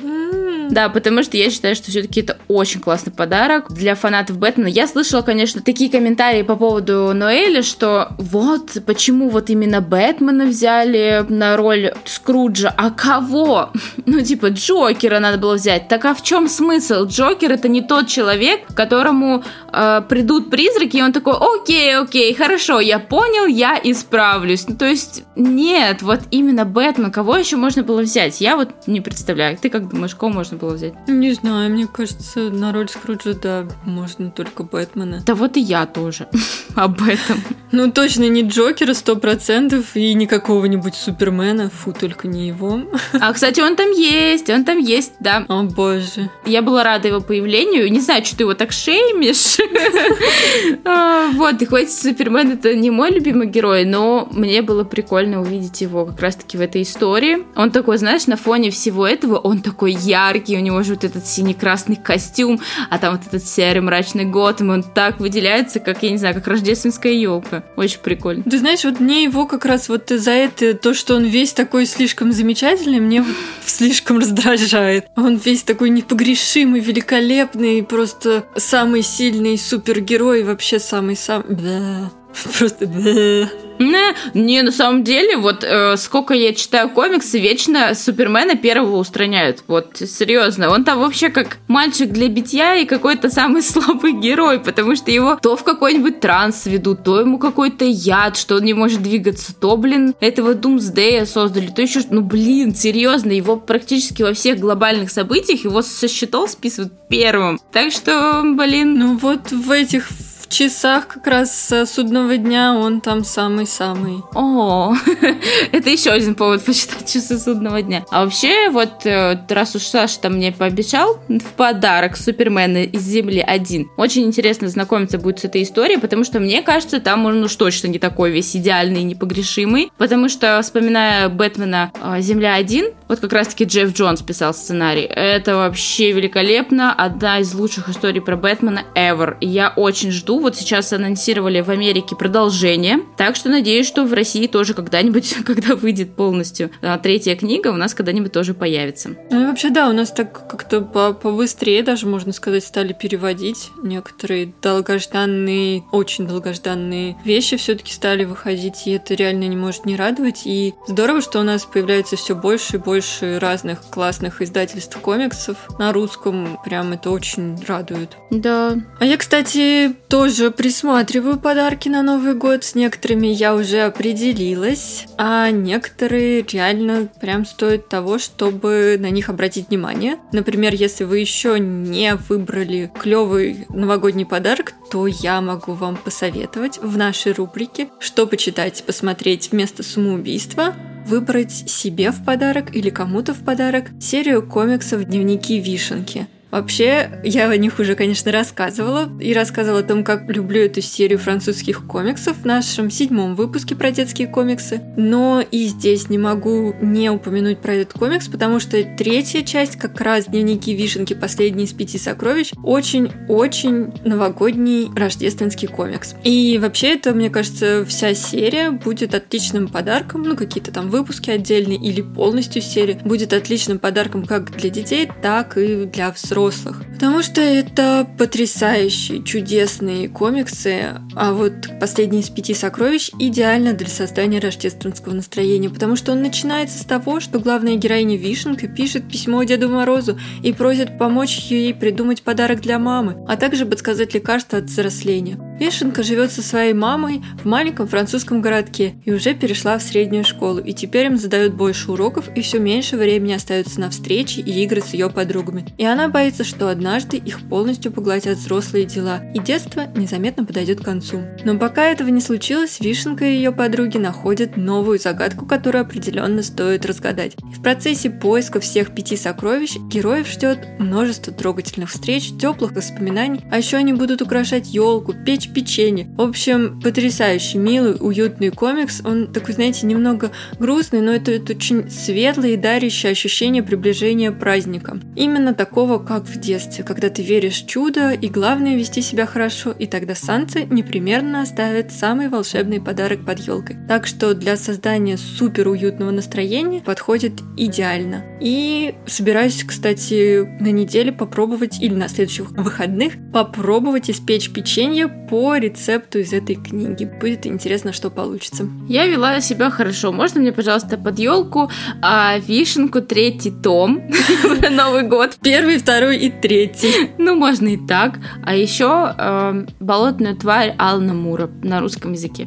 Да, потому что я считаю, что все-таки это очень классный подарок для фанатов Бэтмена. Я слышала, конечно, такие комментарии по поводу Ноэля, что вот почему вот именно Бэтмена взяли на роль Скруджа, а кого? <laughs> Ну, типа, Джокера надо было взять. Так а в чем смысл? Джокер это не тот человек, которому э, придут призраки, и он такой, окей, окей, хорошо, я понял, я исправлюсь. Ну, то есть, нет, вот именно Бэтмен, кого еще можно было взять? Я вот не представляю. Ты как думаешь, кого можно было взять? Не знаю, мне кажется, на роль Скруджа, да, можно только Бэтмена. Да вот и я тоже <laughs> об этом. Ну, точно не Джокера, сто процентов, и не какого-нибудь Супермена, фу, только не его. А, кстати, он там есть, он там есть, да. О, боже. Я была рада его появлению. Не знаю, что ты его так шеймишь. <laughs> А, вот, и хоть Супермен это не мой любимый герой, но мне было прикольно увидеть его как раз-таки в этой истории. Он такой, знаешь, на фоне всего этого, он такой яркий, у него же вот этот синий-красный костюм, а там вот этот серый мрачный год, и он так выделяется, как, я не знаю, как рождественская елка. Очень прикольно. Ты знаешь, вот мне его как раз вот за это, то, что он весь такой слишком замечательный, мне слишком раздражает. Он весь такой непогрешимый, великолепный, просто самый сильный супергерой, вообще самый-самый... Просто... Не, не, на самом деле, вот э, сколько я читаю комиксы, вечно Супермена первого устраняют. Вот, серьезно. Он там вообще как мальчик для битья и какой-то самый <laughs> слабый герой, потому что его то в какой-нибудь транс ведут, то ему какой-то яд, что он не может двигаться, то, блин, этого Думсдея создали, то еще, ну, блин, серьезно, его практически во всех глобальных событиях его со счетов списывают первым. Так что, блин... Ну вот в этих в часах как раз судного дня он там самый-самый. О, <laughs> это еще один повод почитать часы судного дня. А вообще, вот э, раз уж Саша там мне пообещал в подарок Супермена из Земли один, очень интересно знакомиться будет с этой историей, потому что мне кажется, там он уж точно не такой весь идеальный и непогрешимый, потому что, вспоминая Бэтмена э, Земля один, вот как раз-таки Джефф Джонс писал сценарий, это вообще великолепно, одна из лучших историй про Бэтмена ever. Я очень жду, вот сейчас анонсировали в Америке продолжение, так что надеюсь, что в России тоже когда-нибудь, <laughs> когда выйдет полностью а, третья книга, у нас когда-нибудь тоже появится. Ну и вообще, да, у нас так как-то побыстрее даже, можно сказать, стали переводить некоторые долгожданные, очень долгожданные вещи все-таки стали выходить, и это реально не может не радовать. И здорово, что у нас появляется все больше и больше разных классных издательств комиксов на русском. Прям это очень радует. Да. А я, кстати, тоже присматриваю подарки на Новый год. С некоторыми я уже определилась, а некоторые реально прям стоят того, чтобы на них обратить внимание. Например, если вы еще не выбрали клевый новогодний подарок, то я могу вам посоветовать в нашей рубрике, что почитать, посмотреть вместо самоубийства, выбрать себе в подарок или кому-то в подарок серию комиксов «Дневники Вишенки». Вообще, я о них уже, конечно, рассказывала. И рассказывала о том, как люблю эту серию французских комиксов в нашем седьмом выпуске про детские комиксы. Но и здесь не могу не упомянуть про этот комикс, потому что третья часть, как раз «Дневники Вишенки. Последний из пяти сокровищ», очень-очень новогодний рождественский комикс. И вообще это, мне кажется, вся серия будет отличным подарком, ну, какие-то там выпуски отдельные или полностью серия, будет отличным подарком как для детей, так и для взрослых взрослых. Потому что это потрясающие, чудесные комиксы, а вот «Последний из пяти сокровищ» идеально для создания рождественского настроения, потому что он начинается с того, что главная героиня Вишенка пишет письмо Деду Морозу и просит помочь ей придумать подарок для мамы, а также подсказать лекарство от взросления. Вишенка живет со своей мамой в маленьком французском городке и уже перешла в среднюю школу, и теперь им задают больше уроков и все меньше времени остается на встречи и игры с ее подругами. И она боится, что однажды их полностью поглотят взрослые дела, и детство незаметно подойдет к концу. Но пока этого не случилось, Вишенка и ее подруги находят новую загадку, которую определенно стоит разгадать. И в процессе поиска всех пяти сокровищ героев ждет множество трогательных встреч, теплых воспоминаний, а еще они будут украшать елку, печь печенье. В общем, потрясающий, милый, уютный комикс. Он такой, знаете, немного грустный, но это, это очень светлый и дарящий ощущение приближения праздника. Именно такого, как в детстве, когда ты веришь в чудо и главное вести себя хорошо, и тогда Санта непременно оставит самый волшебный подарок под елкой. Так что для создания супер уютного настроения подходит идеально. И собираюсь, кстати, на неделе попробовать или на следующих выходных попробовать испечь печенье по по рецепту из этой книги. Будет интересно, что получится. Я вела себя хорошо. Можно мне, пожалуйста, под елку а, вишенку третий том <laughs> на Новый год? Первый, второй и третий. Ну, можно и так. А еще э, болотную тварь Алана Мура на русском языке.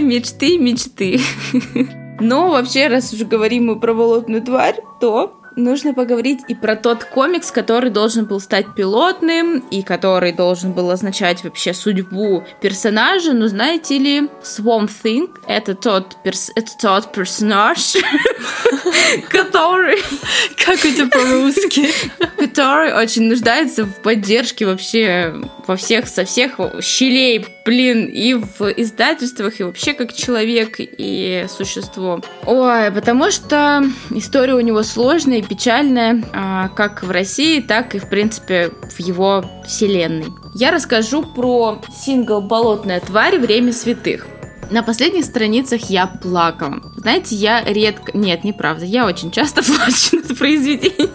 Мечты, мечты. Но вообще, раз уже говорим мы про болотную тварь, то нужно поговорить и про тот комикс, который должен был стать пилотным и который должен был означать вообще судьбу персонажа. Но знаете ли, Swamp Thing — это тот, перс это тот персонаж, <laughs> который... Как это по-русски? Который очень нуждается в поддержке вообще во всех, со всех щелей, блин, и в издательствах, и вообще как человек и существо. Ой, потому что история у него сложная, печальная, а, как в России, так и, в принципе, в его вселенной. Я расскажу про сингл «Болотная тварь. Время святых». На последних страницах я плакала. Знаете, я редко... Нет, неправда. Я очень часто <laughs> плачу над произведением.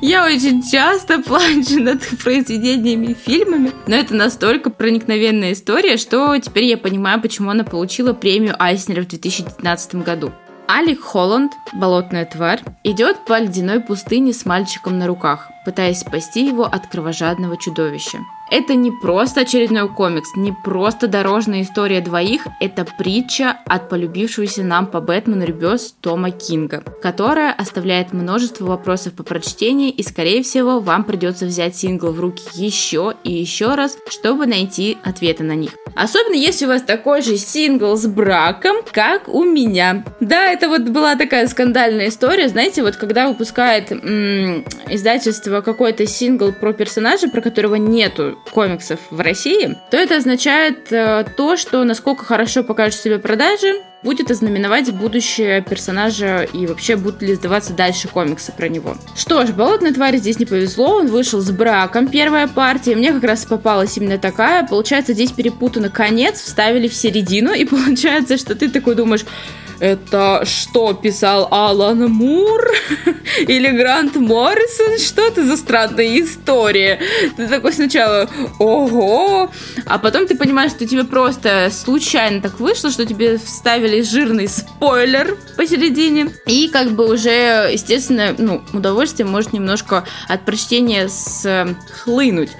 Я очень часто плачу над произведениями и фильмами, но это настолько проникновенная история, что теперь я понимаю, почему она получила премию Айснера в 2019 году. Алик Холланд, болотная тварь, идет по ледяной пустыне с мальчиком на руках, пытаясь спасти его от кровожадного чудовища. Это не просто очередной комикс, не просто дорожная история двоих, это притча от полюбившегося нам по Бэтмену ребес Тома Кинга, которая оставляет множество вопросов по прочтении, и, скорее всего, вам придется взять сингл в руки еще и еще раз, чтобы найти ответы на них. Особенно если у вас такой же сингл с браком, как у меня. Да, это вот была такая скандальная история, знаете, вот когда выпускает м- издательство какой-то сингл про персонажа, про которого нету комиксов в России, то это означает э, то, что насколько хорошо покажут себе продажи, будет ознаменовать будущее персонажа и вообще будут ли издаваться дальше комиксы про него. Что ж, Болотной твари здесь не повезло, он вышел с браком, первая партия, мне как раз попалась именно такая, получается здесь перепутано конец, вставили в середину, и <laughs> получается, что ты такой думаешь, это что писал Алан Мур <laughs> или Грант Моррисон? Что это за странная история? Ты такой сначала, ого, а потом ты понимаешь, что тебе просто случайно так вышло, что тебе вставили жирный спойлер посередине, и как бы уже, естественно, ну, удовольствие может немножко от прочтения схлынуть.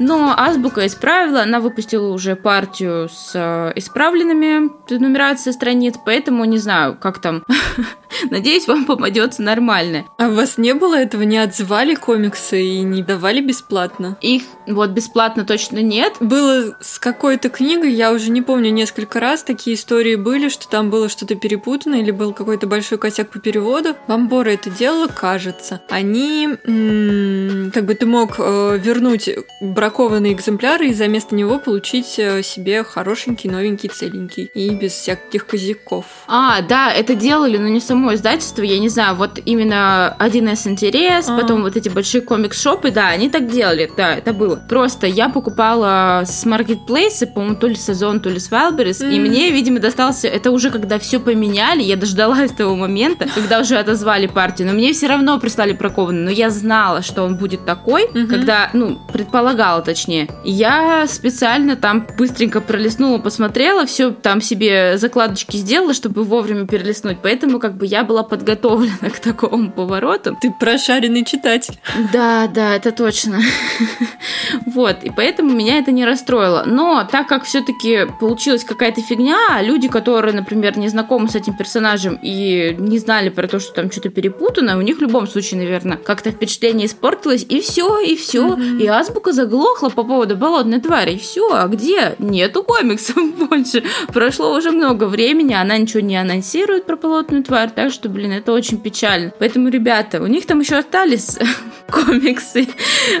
Но Азбука исправила, она выпустила уже партию с э, исправленными нумерацией страниц, поэтому не знаю, знаю, как там. <laughs> Надеюсь, вам попадется нормально. А у вас не было этого? Не отзывали комиксы и не давали бесплатно? Их вот бесплатно точно нет. Было с какой-то книгой, я уже не помню, несколько раз такие истории были, что там было что-то перепутано или был какой-то большой косяк по переводу. Бомбора это делала, кажется. Они, как бы ты мог э, вернуть бракованный экземпляр и за место него получить э, себе хорошенький, новенький, целенький. И без всяких козяков. А, да, это делали, но не само издательство, я не знаю, вот именно 1С интерес, а. потом вот эти большие комикс-шопы, да, они так делали, да, это было. Просто я покупала с маркетплейса, по-моему, то ли сезон, то ли с Wildberries, mm. и мне, видимо, достался, это уже когда все поменяли, я дождалась <laughs> того момента, когда уже отозвали партию, но мне все равно прислали бракованный, но я знала, что он будет такой, mm-hmm. когда, ну, предполагала точнее. Я специально там быстренько пролистнула, посмотрела, все там себе закладочки сделала, чтобы вовремя перелистнуть, поэтому как бы я была подготовлена <laughs> к такому повороту. Ты прошаренный читатель. Да, да, это точно. <laughs> Вот, и поэтому меня это не расстроило. Но так как все-таки получилась какая-то фигня, а люди, которые, например, не знакомы с этим персонажем и не знали про то, что там что-то перепутано, у них в любом случае, наверное, как-то впечатление испортилось, и все, и все. И азбука заглохла по поводу болотной твари. И все, а где? Нету комиксов <laughs> больше. Прошло уже много времени, она ничего не анонсирует про болотную тварь, так что, блин, это очень печально. Поэтому, ребята, у них там еще остались <laughs> комиксы.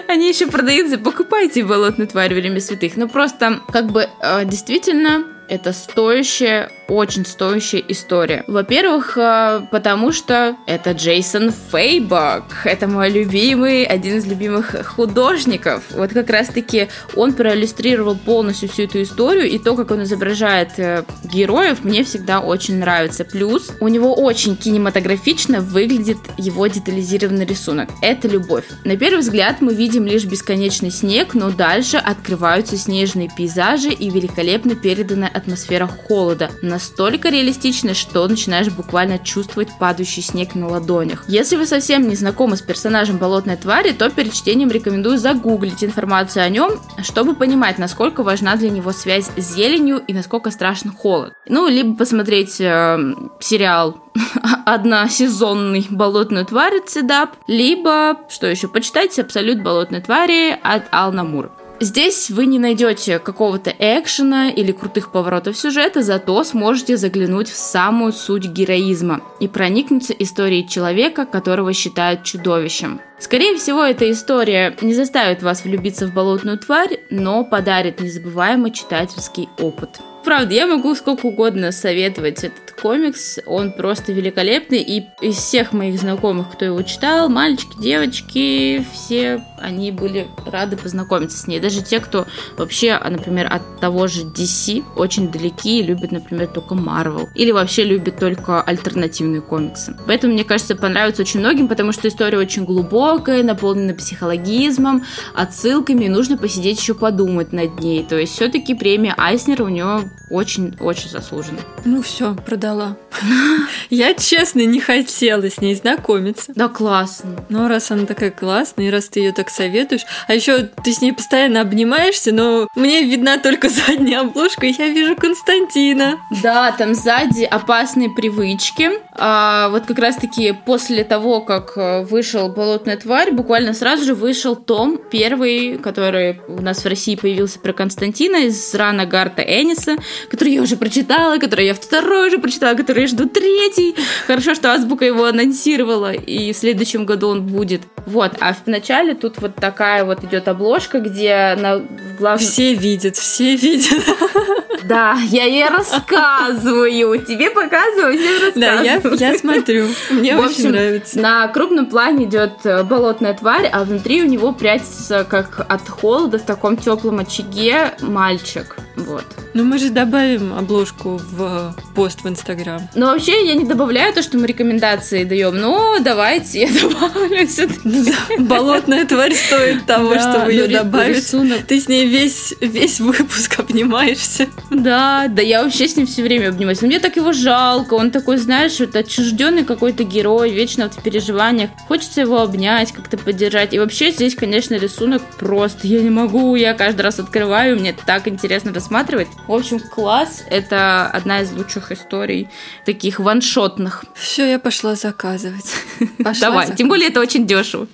Они еще продаются. Покупайте болотную тварь время святых. Ну, просто, как бы, э, действительно, это стоящая, очень стоящая история. Во-первых, э, потому что это Джейсон Фейбок. Это мой любимый, один из любимых художников. Вот как раз-таки он проиллюстрировал полностью всю эту историю, и то, как он изображает э, героев, мне всегда очень нравится. Плюс у него очень кинематографично выглядит его детализированный рисунок. Это любовь. На первый взгляд мы видим лишь бесконечный снег, но дальше открываются снежные пейзажи и великолепно переданная атмосфера холода, настолько реалистичная, что начинаешь буквально чувствовать падающий снег на ладонях. Если вы совсем не знакомы с персонажем болотной твари, то перед чтением рекомендую загуглить информацию о нем, чтобы понимать, насколько важна для него связь с зеленью и насколько страшен холод. Ну, либо посмотреть э, сериал <laughs> односезонный болотную тварь Цидап, либо, что еще, почитать Абсолют болотной твари от Алнамур. Здесь вы не найдете какого-то экшена или крутых поворотов сюжета, зато сможете заглянуть в самую суть героизма и проникнуться историей человека, которого считают чудовищем. Скорее всего, эта история не заставит вас влюбиться в болотную тварь, но подарит незабываемый читательский опыт. Правда, я могу сколько угодно советовать этот комикс. Он просто великолепный. И из всех моих знакомых, кто его читал, мальчики, девочки, все они были рады познакомиться с ней. Даже те, кто вообще, например, от того же DC очень далеки и любят, например, только Marvel. Или вообще любят только альтернативные комиксы. Поэтому, мне кажется, понравится очень многим, потому что история очень глубокая, наполнена психологизмом, отсылками, и нужно посидеть еще подумать над ней. То есть все-таки премия Айснера у нее очень-очень заслуженно. Ну все, продала. <laughs> Я, честно, не хотела с ней знакомиться. Да, классно. Но раз она такая классная, и раз ты ее так советуешь, а еще ты с ней постоянно обнимаешься, но мне видна только <laughs> задняя обложка, и я вижу Константина. Да, там сзади опасные привычки. А, вот как раз-таки после того, как э, вышел «Болотная тварь», буквально сразу же вышел том первый, который у нас в России появился про Константина из рана Гарта Эниса, который я уже прочитала, который я второй уже прочитала, который я жду третий. Хорошо, что Азбука его анонсировала, и в следующем году он будет. Вот, а в начале тут вот такая вот идет обложка, где на главном... Все видят, все видят. <laughs> Да, я ей рассказываю. Тебе показываю, всем рассказываю. Да, я, я смотрю. Мне В очень общем, нравится. На крупном плане идет э, болотная тварь, а внутри у него прячется, как от холода в таком теплом очаге, мальчик. Вот. Ну мы же добавим обложку в пост в Инстаграм. Но вообще я не добавляю то, что мы рекомендации даем. Но давайте я <laughs> добавлю все-таки. Болотная тварь стоит того, Да, чтобы ее ну, ри- добавить. рисунок. Ты с ней весь, весь выпуск обнимаешься. Да, да я вообще с ним все время обнимаюсь. Но мне так его жалко. Он такой, знаешь, вот отчужденный какой-то герой, вечно вот в переживаниях. Хочется его обнять, как-то поддержать. И вообще здесь, конечно, рисунок просто. Я не могу, я каждый раз открываю, мне так интересно рассматривать. В общем, класс. Это одна из лучших историй таких ваншотных. Все, я пошла заказывать. <laughs> Пошла Давай, заказывать. тем более это очень дешево.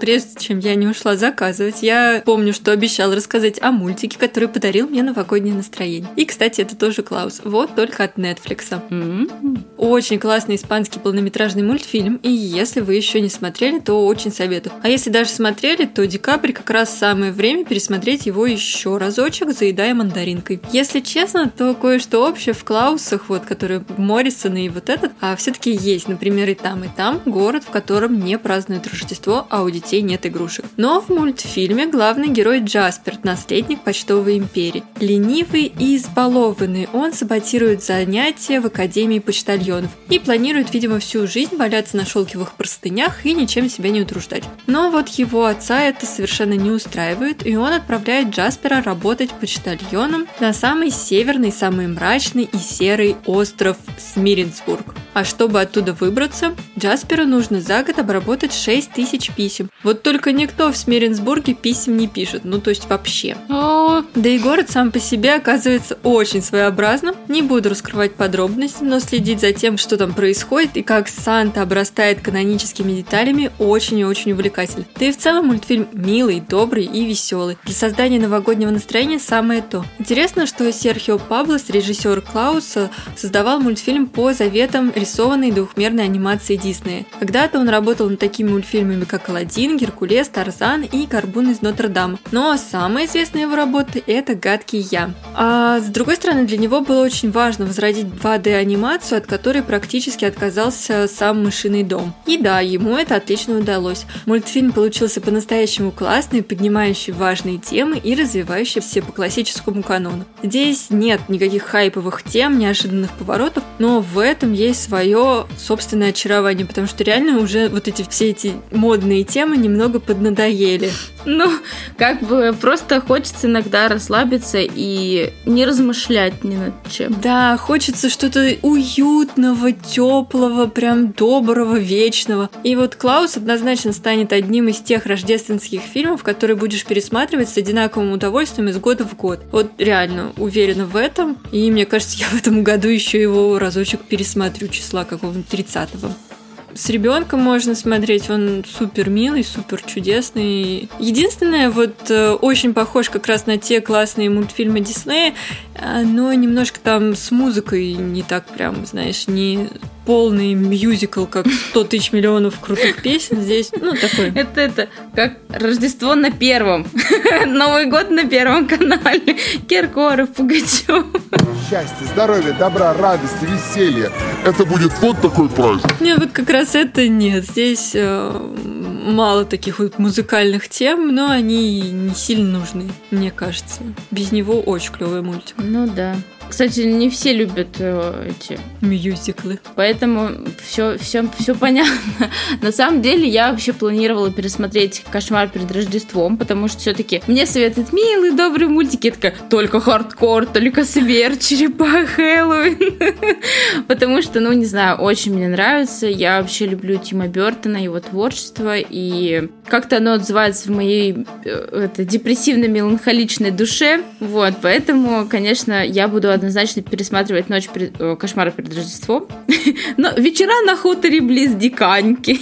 Прежде чем я не ушла заказывать, я помню, что обещала рассказать о мультике, который подарил мне новогоднее настроение. И, кстати, это тоже Клаус. Вот только от Netflix. М. Очень классный испанский полнометражный мультфильм, и если вы еще не смотрели, то очень советую. А если даже смотрели, то Декабрь как раз самое время пересмотреть его еще разочек, заедая мандаринкой. Если честно, то кое-что общее в Клаусах, вот, которые Моррисона и вот этот, а все-таки есть, например, и там, и там город, в котором не празднуют Рождество, а у детей нет игрушек. Но в мультфильме главный герой Джаспер, наследник почтовой империи. Ленивый и избалованный, он саботирует занятия в Академии почтальонов и планирует, видимо, всю жизнь валяться на шелковых простынях и ничем себя не утруждать. Но вот его отца это совершенно не устраивает, и он отправляет Джаспера работать почтальоном на самый северный, самый мрачный и серый остров Смиренсбург. А чтобы оттуда выбраться, Джасперу нужно за год обработать 6 тысяч писем. Вот только никто в Смиренсбурге писем не пишет, ну то есть вообще. Да и город сам по себе оказывается очень своеобразным. Не буду раскрывать подробности, но следить за тем, что там происходит и как Санта обрастает каноническими деталями, очень и очень увлекательно. Да и в целом мультфильм милый, добрый и веселый. Для создания новогоднего настроения самое то. Интересно, что Серхио Паблос, режиссер Клауса, создавал мультфильм по заветам рисованной двухмерной анимации Диснея. Когда-то он работал над такими мультфильмами, как «Аладдин», «Геркулес», «Тарзан» и «Горбун из Нотр-Дама». Но самая известная его работа – это «Гадкий я». А с другой стороны, для него было очень важно возродить 2D-анимацию, от которой практически отказался сам «Мышиный дом». И да, ему это отлично удалось. Мультфильм получился по-настоящему классный, поднимающий важные темы и развивающийся по классическому канону. Здесь нет никаких хайповых тем, неожиданных поворотов, но в этом есть свое собственное очарование, потому что реально уже вот эти все эти модные темы немного поднадоели. Ну, как бы просто хочется иногда расслабиться и не размышлять ни над чем. Да, хочется что-то уютного, теплого, прям доброго, вечного. И вот Клаус однозначно станет одним из тех рождественских фильмов, которые будешь пересматривать с одинаковым удовольствием из года в год. Вот реально уверена в этом. И мне кажется, я в этом году еще его разочек пересмотрю числа какого-нибудь 30-го. С ребенком можно смотреть, он супер милый, супер чудесный. Единственное, вот э, очень похож как раз на те классные мультфильмы Диснея, э, но немножко там с музыкой не так прям, знаешь, не полный мюзикл, как 100 тысяч миллионов крутых песен здесь, ну, такой. Это это, как Рождество на первом. <laughs> Новый год на первом канале. Киркоров, Пугачев. Счастья, здоровья, добра, радости, веселья. Это будет вот такой праздник. Не, вот как раз это нет. Здесь э, мало таких вот музыкальных тем, но они не сильно нужны, мне кажется. Без него очень клевый мультик. Ну да. Кстати, не все любят э, эти мюзиклы. Поэтому все, все, все понятно. <laughs> На самом деле, я вообще планировала пересмотреть «Кошмар перед Рождеством», потому что все-таки мне советуют милые, добрые мультики. Я такая, только хардкор, только смерть, черепа, Хэллоуин. <laughs> Потому что, ну, не знаю, очень мне нравится. Я вообще люблю Тима Бертона, его творчество, и как-то оно отзывается в моей э, это, депрессивно-меланхоличной душе. Вот, поэтому, конечно, я буду однозначно пересматривать «Ночь перед... Э, кошмара перед Рождеством». <laughs> Но вечера на хуторе близ Диканьки.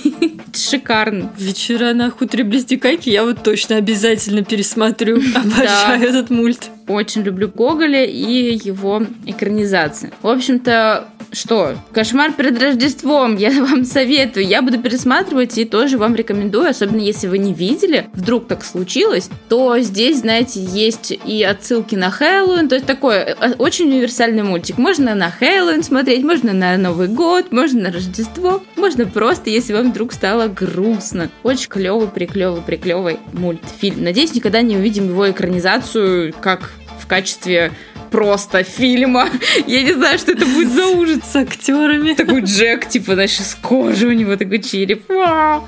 <laughs> Шикарно. Вечера на хуторе близ Диканьки я вот точно обязательно пересмотрю. <laughs> Обожаю этот мульт. Очень люблю Гоголя и его экранизации. В общем-то, что, кошмар перед Рождеством, я <laughs> вам советую. Я буду пересматривать и тоже вам рекомендую, особенно если вы не видели, вдруг так случилось, то здесь, знаете, есть и отсылки на Хэллоуин, то есть такой э, очень универсальный мультик. Можно на Хэллоуин смотреть, можно на Новый год, можно на Рождество, можно просто, если вам вдруг стало грустно. Очень клевый, приклевый, приклевый мультфильм. Надеюсь, никогда не увидим его экранизацию как в качестве просто фильма. Я не знаю, что это будет за ужас. С актерами. Такой Джек, типа, знаешь, из кожи у него такой череп.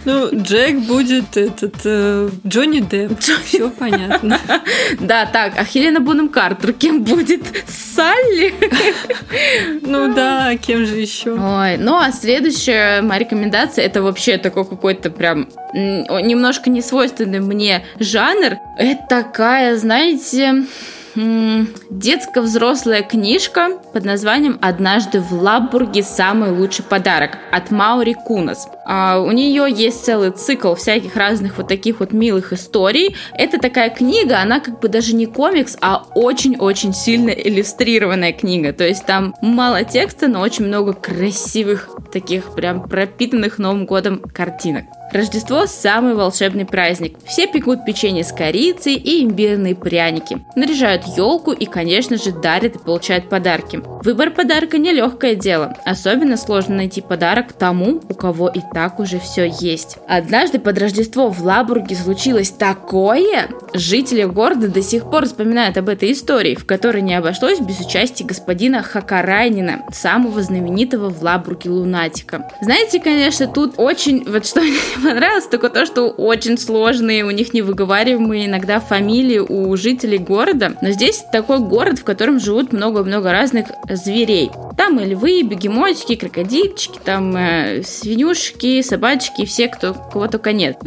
Ну, Джек будет этот э, Джонни Депп. Все понятно. <laughs> Да, так, а Хелена Бонем Картер кем будет? Салли? Ну да, кем же еще? Ой, ну а следующая моя рекомендация, это вообще такой какой-то прям немножко не свойственный мне жанр. Это такая, знаете, детско-взрослая книжка под названием «Однажды в Лаббурге самый лучший подарок» от Маури Кунас. А, у нее есть целый цикл всяких разных вот таких вот милых историй. Это такая книга, она как бы даже не комикс, а очень-очень сильно иллюстрированная книга. То есть там мало текста, но очень много красивых таких прям пропитанных Новым годом картинок. Рождество – самый волшебный праздник. Все пекут печенье с корицей и имбирные пряники. Наряжают елку и, конечно же, дарят и получают подарки. Выбор подарка – нелегкое дело. Особенно сложно найти подарок тому, у кого и так уже все есть. Однажды под Рождество в Лабурге случилось такое! Жители города до сих пор вспоминают об этой истории, в которой не обошлось без участия господина Хакарайнина, самого знаменитого в Лабурге лунатика. Знаете, конечно, тут очень... Вот что <laughs> понравилось только то, что очень сложные, у них невыговариваемые иногда фамилии у жителей города. Но здесь такой город, в котором живут много-много разных зверей. Там и львы, и бегемотики, и крокодильчики, там э, свинюшки, собачки, все, кто, кого только нет.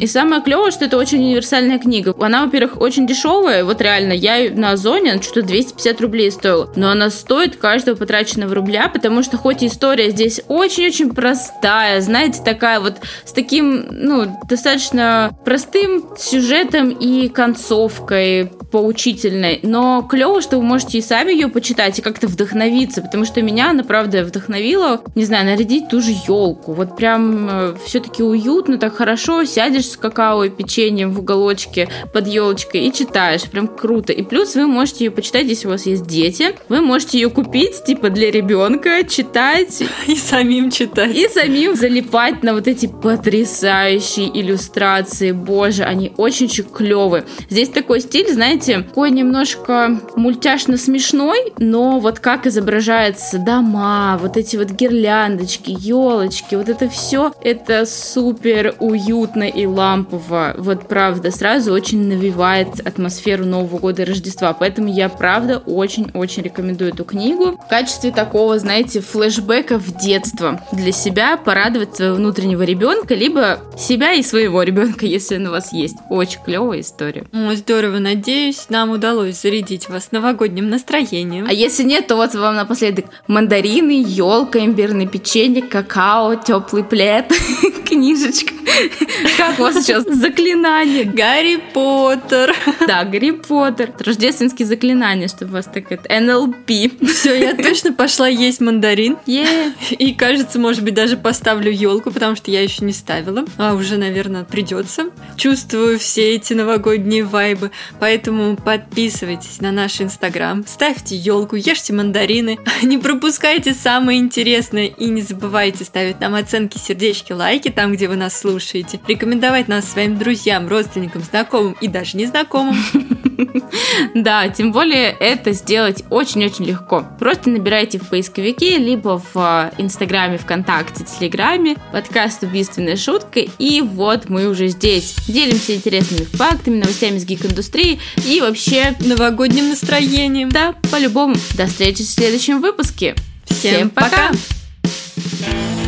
И самое клевое, что это очень универсальная книга. Она, во-первых, очень дешевая. Вот реально, я на Озоне, она что-то 250 рублей стоила. Но она стоит каждого потраченного рубля, потому что хоть история здесь очень-очень простая, знаете, такая вот с таким, ну, достаточно простым сюжетом и концовкой поучительной. Но клево, что вы можете и сами ее почитать и как-то вдохновиться, потому что меня она, правда, вдохновила, не знаю, нарядить ту же елку. Вот прям э, все-таки уютно, так хорошо, сядешь с какао и печеньем в уголочке под елочкой и читаешь. Прям круто. И плюс вы можете ее почитать, если у вас есть дети. Вы можете ее купить, типа, для ребенка, читать. <laughs> И самим читать. И самим залипать на вот эти потрясающие иллюстрации. Боже, они очень-очень клевые. Здесь такой стиль, знаете, такой немножко мультяшно смешной, но вот как изображаются дома, вот эти вот гирляндочки, елочки, вот это все, это супер уютно и лампово. Вот правда, сразу очень навевает атмосферу Нового года и Рождества. Поэтому я правда очень-очень рекомендую эту книгу в качестве такого, знаете, флешбека в детство для себя, порадовать своего внутреннего ребенка, либо себя и своего ребенка, если он у вас есть. Очень клевая история. О, здорово, надеюсь, нам удалось зарядить вас новогодним настроением. А если нет, то вот вам напоследок мандарины, елка, имбирное печенье, какао, теплый плед, <laughs> книжечка. Как у вас сейчас заклинание? Гарри Поттер. Да, Гарри Поттер. Рождественские заклинания, чтобы у вас так это НЛП. Все, я точно пошла есть мандарин. И кажется, может быть, даже поставлю елку, потому что я еще не ставила. А уже, наверное, придется. Чувствую все эти новогодние вайбы. Поэтому подписывайтесь на наш инстаграм, ставьте елку, ешьте мандарины, <laughs> не пропускайте самое интересное и не забывайте ставить нам оценки, сердечки, лайки там, где вы нас слушаете рекомендовать нас своим друзьям, родственникам, знакомым и даже незнакомым. <laughs> Да, тем более это сделать очень-очень легко. Просто набирайте в поисковике, либо в а, Инстаграме, ВКонтакте, Телеграме подкаст «Убийственная шутка», и вот мы уже здесь. Делимся интересными фактами, новостями из гик-индустрии и вообще новогодним настроением. Да, по-любому. До встречи в следующем выпуске. Всем, Всем пока! пока!